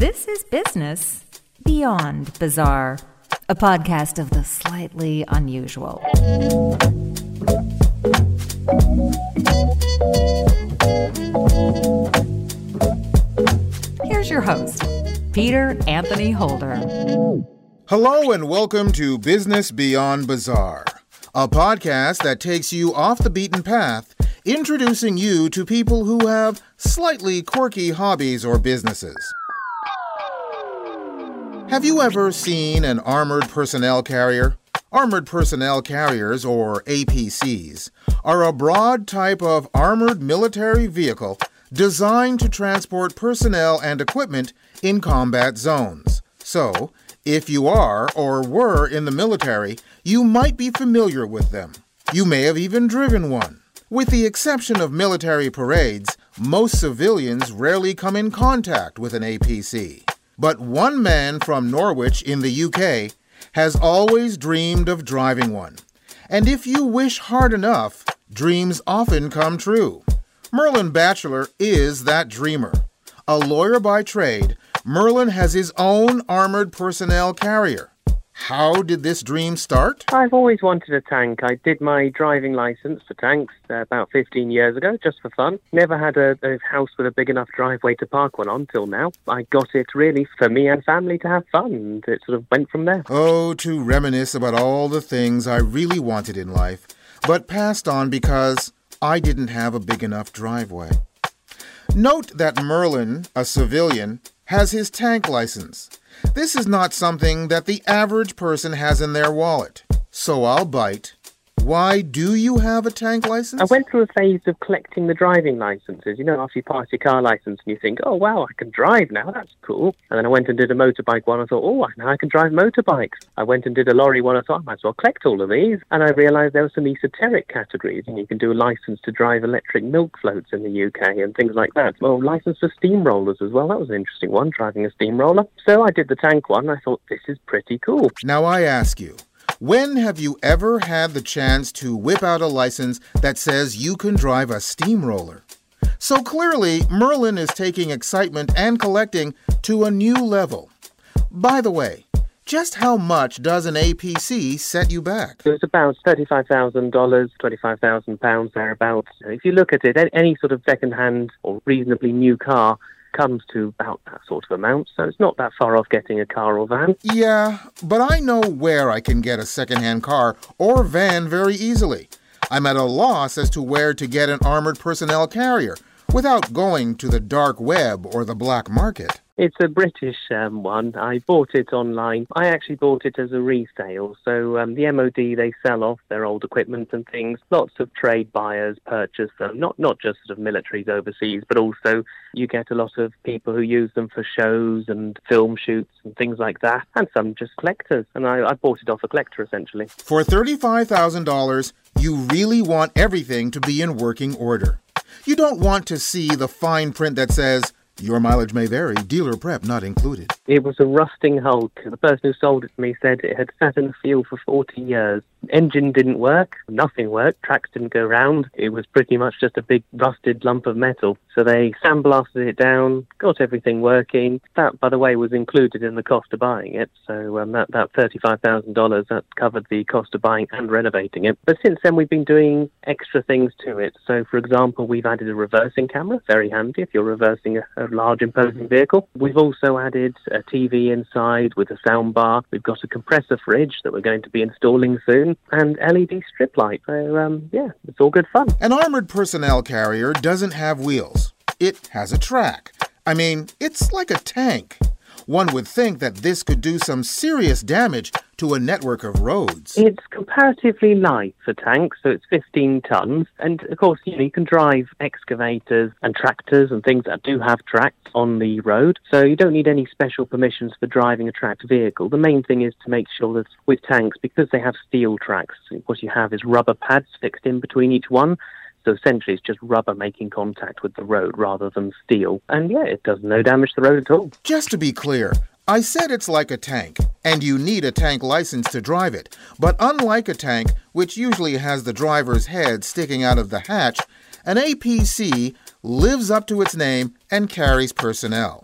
This is Business Beyond Bizarre, a podcast of the slightly unusual. Here's your host, Peter Anthony Holder. Hello, and welcome to Business Beyond Bizarre, a podcast that takes you off the beaten path, introducing you to people who have slightly quirky hobbies or businesses. Have you ever seen an armored personnel carrier? Armored personnel carriers, or APCs, are a broad type of armored military vehicle designed to transport personnel and equipment in combat zones. So, if you are or were in the military, you might be familiar with them. You may have even driven one. With the exception of military parades, most civilians rarely come in contact with an APC. But one man from Norwich in the UK has always dreamed of driving one. And if you wish hard enough, dreams often come true. Merlin Batchelor is that dreamer. A lawyer by trade, Merlin has his own armored personnel carrier. How did this dream start? I've always wanted a tank. I did my driving license for tanks uh, about 15 years ago, just for fun. Never had a, a, house with a big enough driveway to park one on till now. I got it really for me and family to have fun, and it sort of went from there. Oh, to reminisce about all the things I really wanted in life, but passed on because I didn't have a big enough driveway. Note that Merlin, a civilian, has his tank license. This is not something that the average person has in their wallet. So I'll bite. Why do you have a tank license? I went through a phase of collecting the driving licenses. You know, after you pass your car license and you think, oh, wow, I can drive now. That's cool. And then I went and did a motorbike one. I thought, oh, now I can drive motorbikes. I went and did a lorry one. I thought, I might as well collect all of these. And I realized there were some esoteric categories. And you can do a license to drive electric milk floats in the UK and things like that. Well, license for steamrollers as well. That was an interesting one, driving a steamroller. So I did the tank one. I thought, this is pretty cool. Now I ask you, when have you ever had the chance to whip out a license that says you can drive a steamroller? So clearly, Merlin is taking excitement and collecting to a new level. By the way, just how much does an APC set you back? It was about $35,000, £25,000 thereabouts. If you look at it, any sort of second-hand or reasonably new car comes to about that sort of amount, so it's not that far off getting a car or van. Yeah, but I know where I can get a secondhand car or van very easily. I'm at a loss as to where to get an armored personnel carrier without going to the dark web or the black market. It's a British um, one. I bought it online. I actually bought it as a resale. So um, the MOD they sell off their old equipment and things. Lots of trade buyers purchase them. Not not just sort of militaries overseas, but also you get a lot of people who use them for shows and film shoots and things like that, and some just collectors. And I, I bought it off a collector essentially. For thirty-five thousand dollars, you really want everything to be in working order. You don't want to see the fine print that says your mileage may vary, dealer prep not included. It was a rusting hulk. The person who sold it to me said it had sat in the field for 40 years. Engine didn't work, nothing worked, tracks didn't go round. It was pretty much just a big rusted lump of metal. So they sandblasted it down, got everything working. That, by the way, was included in the cost of buying it. So um, that, that $35,000, that covered the cost of buying and renovating it. But since then, we've been doing extra things to it. So, for example, we've added a reversing camera, very handy if you're reversing a, a large imposing vehicle. We've also added a TV inside with a sound bar. We've got a compressor fridge that we're going to be installing soon and LED strip light. So, um, yeah, it's all good fun. An armored personnel carrier doesn't have wheels. It has a track. I mean, it's like a tank. One would think that this could do some serious damage to a network of roads. It's comparatively light for tanks, so it's 15 tons. And of course, you, know, you can drive excavators and tractors and things that do have tracks on the road. So you don't need any special permissions for driving a tracked vehicle. The main thing is to make sure that with tanks, because they have steel tracks, what you have is rubber pads fixed in between each one. So essentially, it's just rubber making contact with the road rather than steel. And yeah, it does no damage to the road at all. Just to be clear, I said it's like a tank, and you need a tank license to drive it. But unlike a tank, which usually has the driver's head sticking out of the hatch, an APC lives up to its name and carries personnel.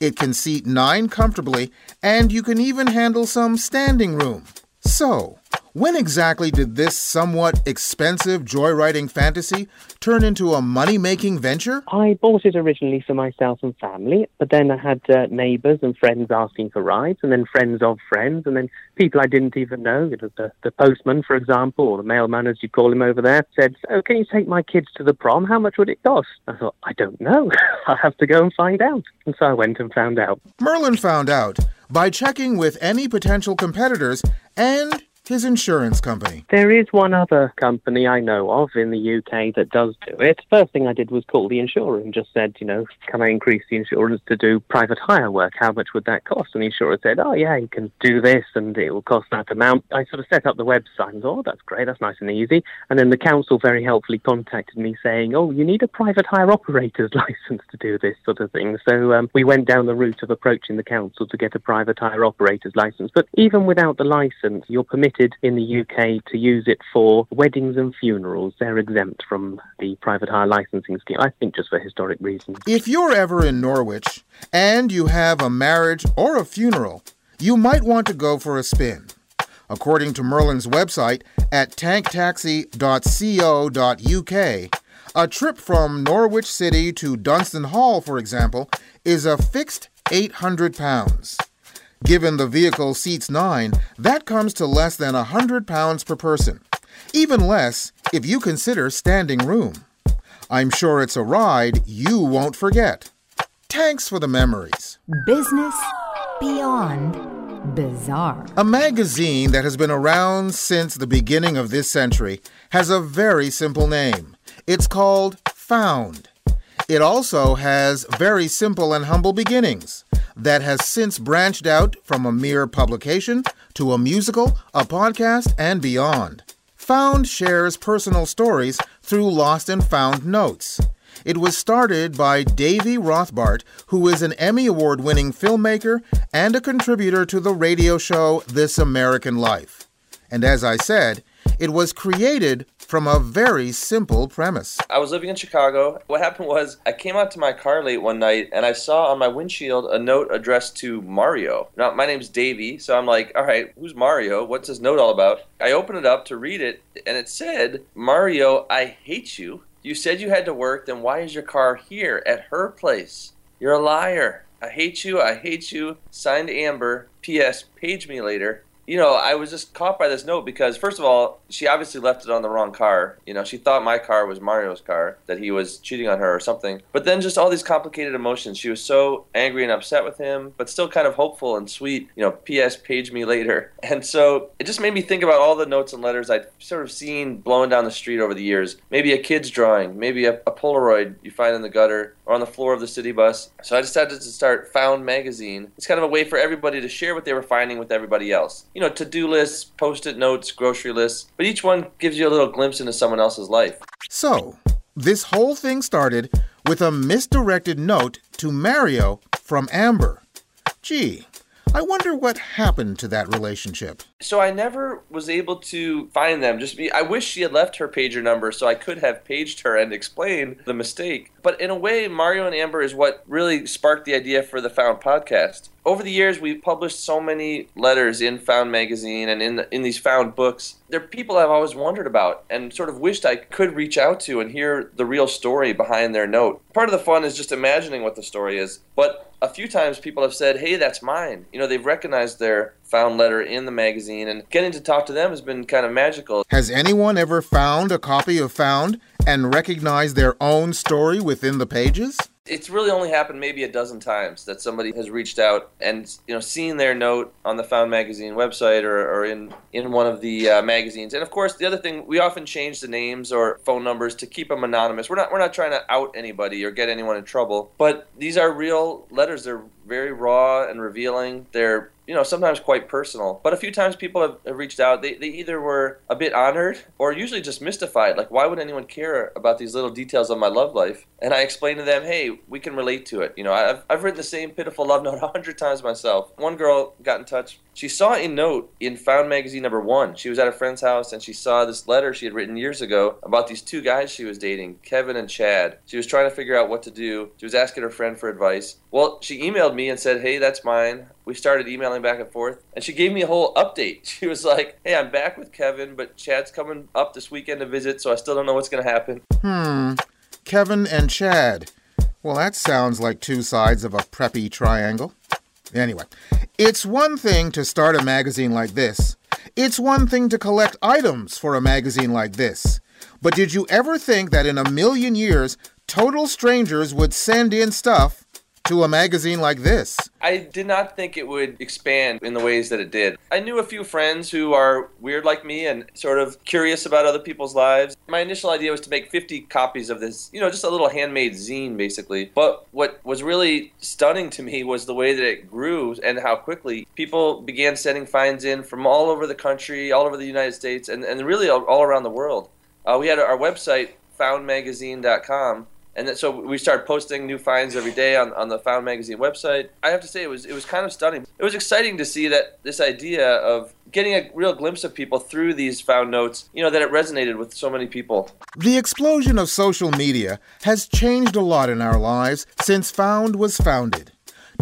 It can seat nine comfortably, and you can even handle some standing room. So, when exactly did this somewhat expensive joyriding fantasy turn into a money making venture? I bought it originally for myself and family, but then I had uh, neighbours and friends asking for rides, and then friends of friends, and then people I didn't even know. You know the, the postman, for example, or the mailman, as you call him over there, said, "Oh, can you take my kids to the prom? How much would it cost?" I thought, "I don't know. I'll have to go and find out." And so I went and found out. Merlin found out by checking with any potential competitors and his insurance company. There is one other company I know of in the UK that does do it. First thing I did was call the insurer and just said, you know, can I increase the insurance to do private hire work? How much would that cost? And the insurer said, oh, yeah, you can do this and it will cost that amount. I sort of set up the website and thought, oh, that's great, that's nice and easy. And then the council very helpfully contacted me saying, oh, you need a private hire operator's license to do this sort of thing. So um, we went down the route of approaching the council to get a private hire operator's license. But even without the license, you're permitted in the UK to use it for weddings and funerals. They're exempt from the private hire licensing scheme, I think just for historic reasons. If you're ever in Norwich and you have a marriage or a funeral, you might want to go for a spin. According to Merlin's website at tanktaxi.co.uk, a trip from Norwich City to Dunston Hall, for example, is a fixed £800. Given the vehicle seats nine, that comes to less than a £100 per person. Even less if you consider standing room. I'm sure it's a ride you won't forget. Thanks for the memories. Business beyond bizarre. A magazine that has been around since the beginning of this century has a very simple name. It's called Found. It also has very simple and humble beginnings that has since branched out from a mere publication to a musical, a podcast, and beyond. Found shares personal stories through Lost and Found notes. It was started by Davy Rothbart, who is an Emmy Award winning filmmaker and a contributor to the radio show This American Life. And as I said, it was created from a very simple premise. I was living in Chicago. What happened was I came out to my car late one night and I saw on my windshield a note addressed to Mario. Now, my name's Davy, so I'm like, all right, who's Mario? What's this note all about? I opened it up to read it and it said, Mario, I hate you. You said you had to work, then why is your car here at her place? You're a liar. I hate you. I hate you. Signed Amber. P.S. Page me later you know, I was just caught by this note because, first of all, she obviously left it on the wrong car. You know, she thought my car was Mario's car, that he was cheating on her or something. But then just all these complicated emotions. She was so angry and upset with him, but still kind of hopeful and sweet. You know, P.S. Page me later. And so it just made me think about all the notes and letters I'd sort of seen blowing down the street over the years. Maybe a kid's drawing, maybe a, a Polaroid you find in the gutter or on the floor of the city bus. So I decided to start Found Magazine. It's kind of a way for everybody to share what they were finding with everybody else you know, to-do lists, post-it notes, grocery lists, but each one gives you a little glimpse into someone else's life. So, this whole thing started with a misdirected note to Mario from Amber. Gee, I wonder what happened to that relationship. So I never was able to find them. Just be I wish she had left her pager number so I could have paged her and explained the mistake. But in a way, Mario and Amber is what really sparked the idea for the Found podcast. Over the years, we've published so many letters in Found magazine and in the, in these Found books. They're people I've always wondered about and sort of wished I could reach out to and hear the real story behind their note. Part of the fun is just imagining what the story is, but a few times people have said, "Hey, that's mine." You know, they've recognized their found letter in the magazine, and getting to talk to them has been kind of magical. Has anyone ever found a copy of Found and recognized their own story within the pages? It's really only happened maybe a dozen times that somebody has reached out and you know seen their note on the Found Magazine website or, or in in one of the uh, magazines. And of course, the other thing we often change the names or phone numbers to keep them anonymous. We're not we're not trying to out anybody or get anyone in trouble, but these are real letters. They're very raw and revealing. They're you know, sometimes quite personal. But a few times people have, have, reached out. They, they either were a bit honored or usually just mystified. Like, why would anyone care about these little details of my love life? And I explain to them, hey, we can relate to it. You know, I've, I've written the same pitiful love note a hundred times myself. One girl got in touch she saw a note in Found Magazine number one. She was at a friend's house and she saw this letter she had written years ago about these two guys she was dating, Kevin and Chad. She was trying to figure out what to do. She was asking her friend for advice. Well, she emailed me and said, Hey, that's mine. We started emailing back and forth, and she gave me a whole update. She was like, Hey, I'm back with Kevin, but Chad's coming up this weekend to visit, so I still don't know what's going to happen. Hmm. Kevin and Chad. Well, that sounds like two sides of a preppy triangle. Anyway, it's one thing to start a magazine like this. It's one thing to collect items for a magazine like this. But did you ever think that in a million years, total strangers would send in stuff to a magazine like this? I did not think it would expand in the ways that it did. I knew a few friends who are weird like me and sort of curious about other people's lives. My initial idea was to make 50 copies of this, you know, just a little handmade zine basically. But what was really stunning to me was the way that it grew and how quickly people began sending finds in from all over the country, all over the United States, and, and really all, all around the world. Uh, we had our website, foundmagazine.com and so we started posting new finds every day on, on the Found Magazine website. I have to say it was it was kind of stunning. It was exciting to see that this idea of getting a real glimpse of people through these found notes, you know, that it resonated with so many people. The explosion of social media has changed a lot in our lives since Found was founded.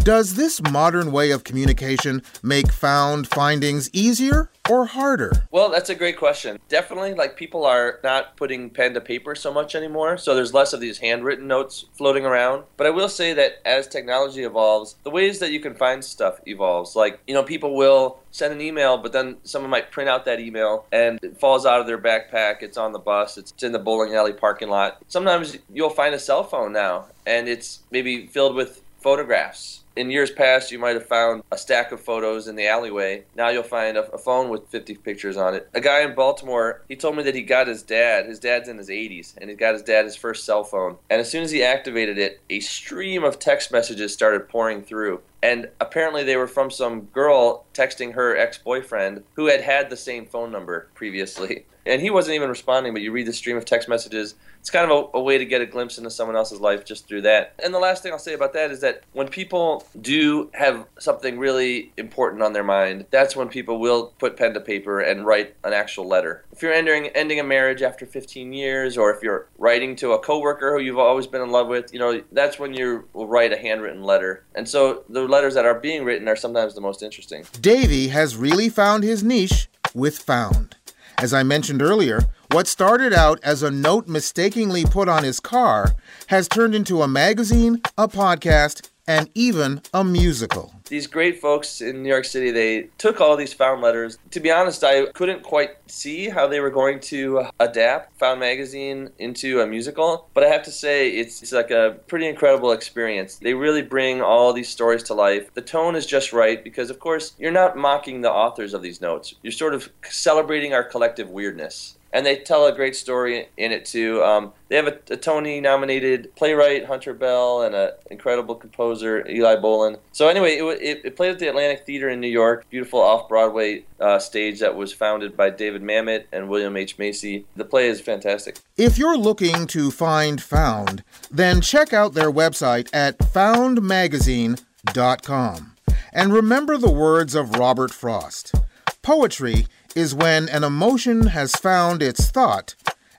Does this modern way of communication make found findings easier or harder? Well, that's a great question. Definitely, like people are not putting pen to paper so much anymore, so there's less of these handwritten notes floating around. But I will say that as technology evolves, the ways that you can find stuff evolves. Like, you know, people will send an email, but then someone might print out that email and it falls out of their backpack. It's on the bus, it's in the bowling alley parking lot. Sometimes you'll find a cell phone now, and it's maybe filled with photographs in years past, you might have found a stack of photos in the alleyway. Now you'll find a, a, phone with 50 pictures on it. A guy in Baltimore, he told me that he got his dad, his dad's in his 80s, and he got his dad his first cell phone. And as soon as he activated it, a stream of text messages started pouring through. And apparently, they were from some girl texting her ex boyfriend who had had the same phone number previously. And he wasn't even responding, but you read the stream of text messages. It's kind of a, a, way to get a glimpse into someone else's life just through that. And the last thing I'll say about that is that when people do have something really important on their mind, that's when people will put pen to paper and write an actual letter. If you're ending, ending a marriage after 15 years, or if you're writing to a coworker who you've always been in love with, you know, that's when you will write a handwritten letter. And so the letters that are being written are sometimes the most interesting. Davy has really found his niche with Found. As I mentioned earlier, what started out as a note mistakenly put on his car has turned into a magazine, a podcast, and even a musical. These great folks in New York City, they took all these found letters. To be honest, I couldn't quite see how they were going to adapt Found Magazine into a musical, but I have to say it's, it's like a pretty incredible experience. They really bring all these stories to life. The tone is just right because, of course, you're not mocking the authors of these notes. You're sort of celebrating our collective weirdness and they tell a great story in it too. Um, they have a, a Tony-nominated playwright Hunter Bell and an incredible composer Eli Bolin. So anyway, it, it, it, played at the Atlantic Theater in New York, beautiful off-Broadway uh, stage that was founded by David Mamet and William H Macy. The play is fantastic. If you're looking to find Found, then check out their website at foundmagazine.com. And remember the words of Robert Frost. Poetry is when an emotion has found its thought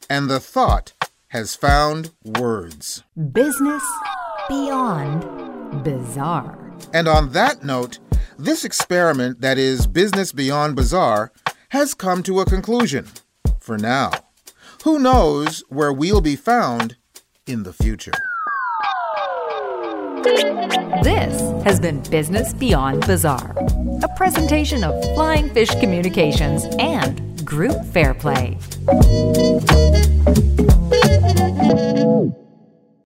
and the thought has found words. Business beyond bizarre. And on that note, this experiment that is business beyond bizarre has come to a conclusion for now. Who knows where we'll be found in the future? This has been Business Beyond Bizarre, a presentation of Flying Fish Communications and Group Fairplay.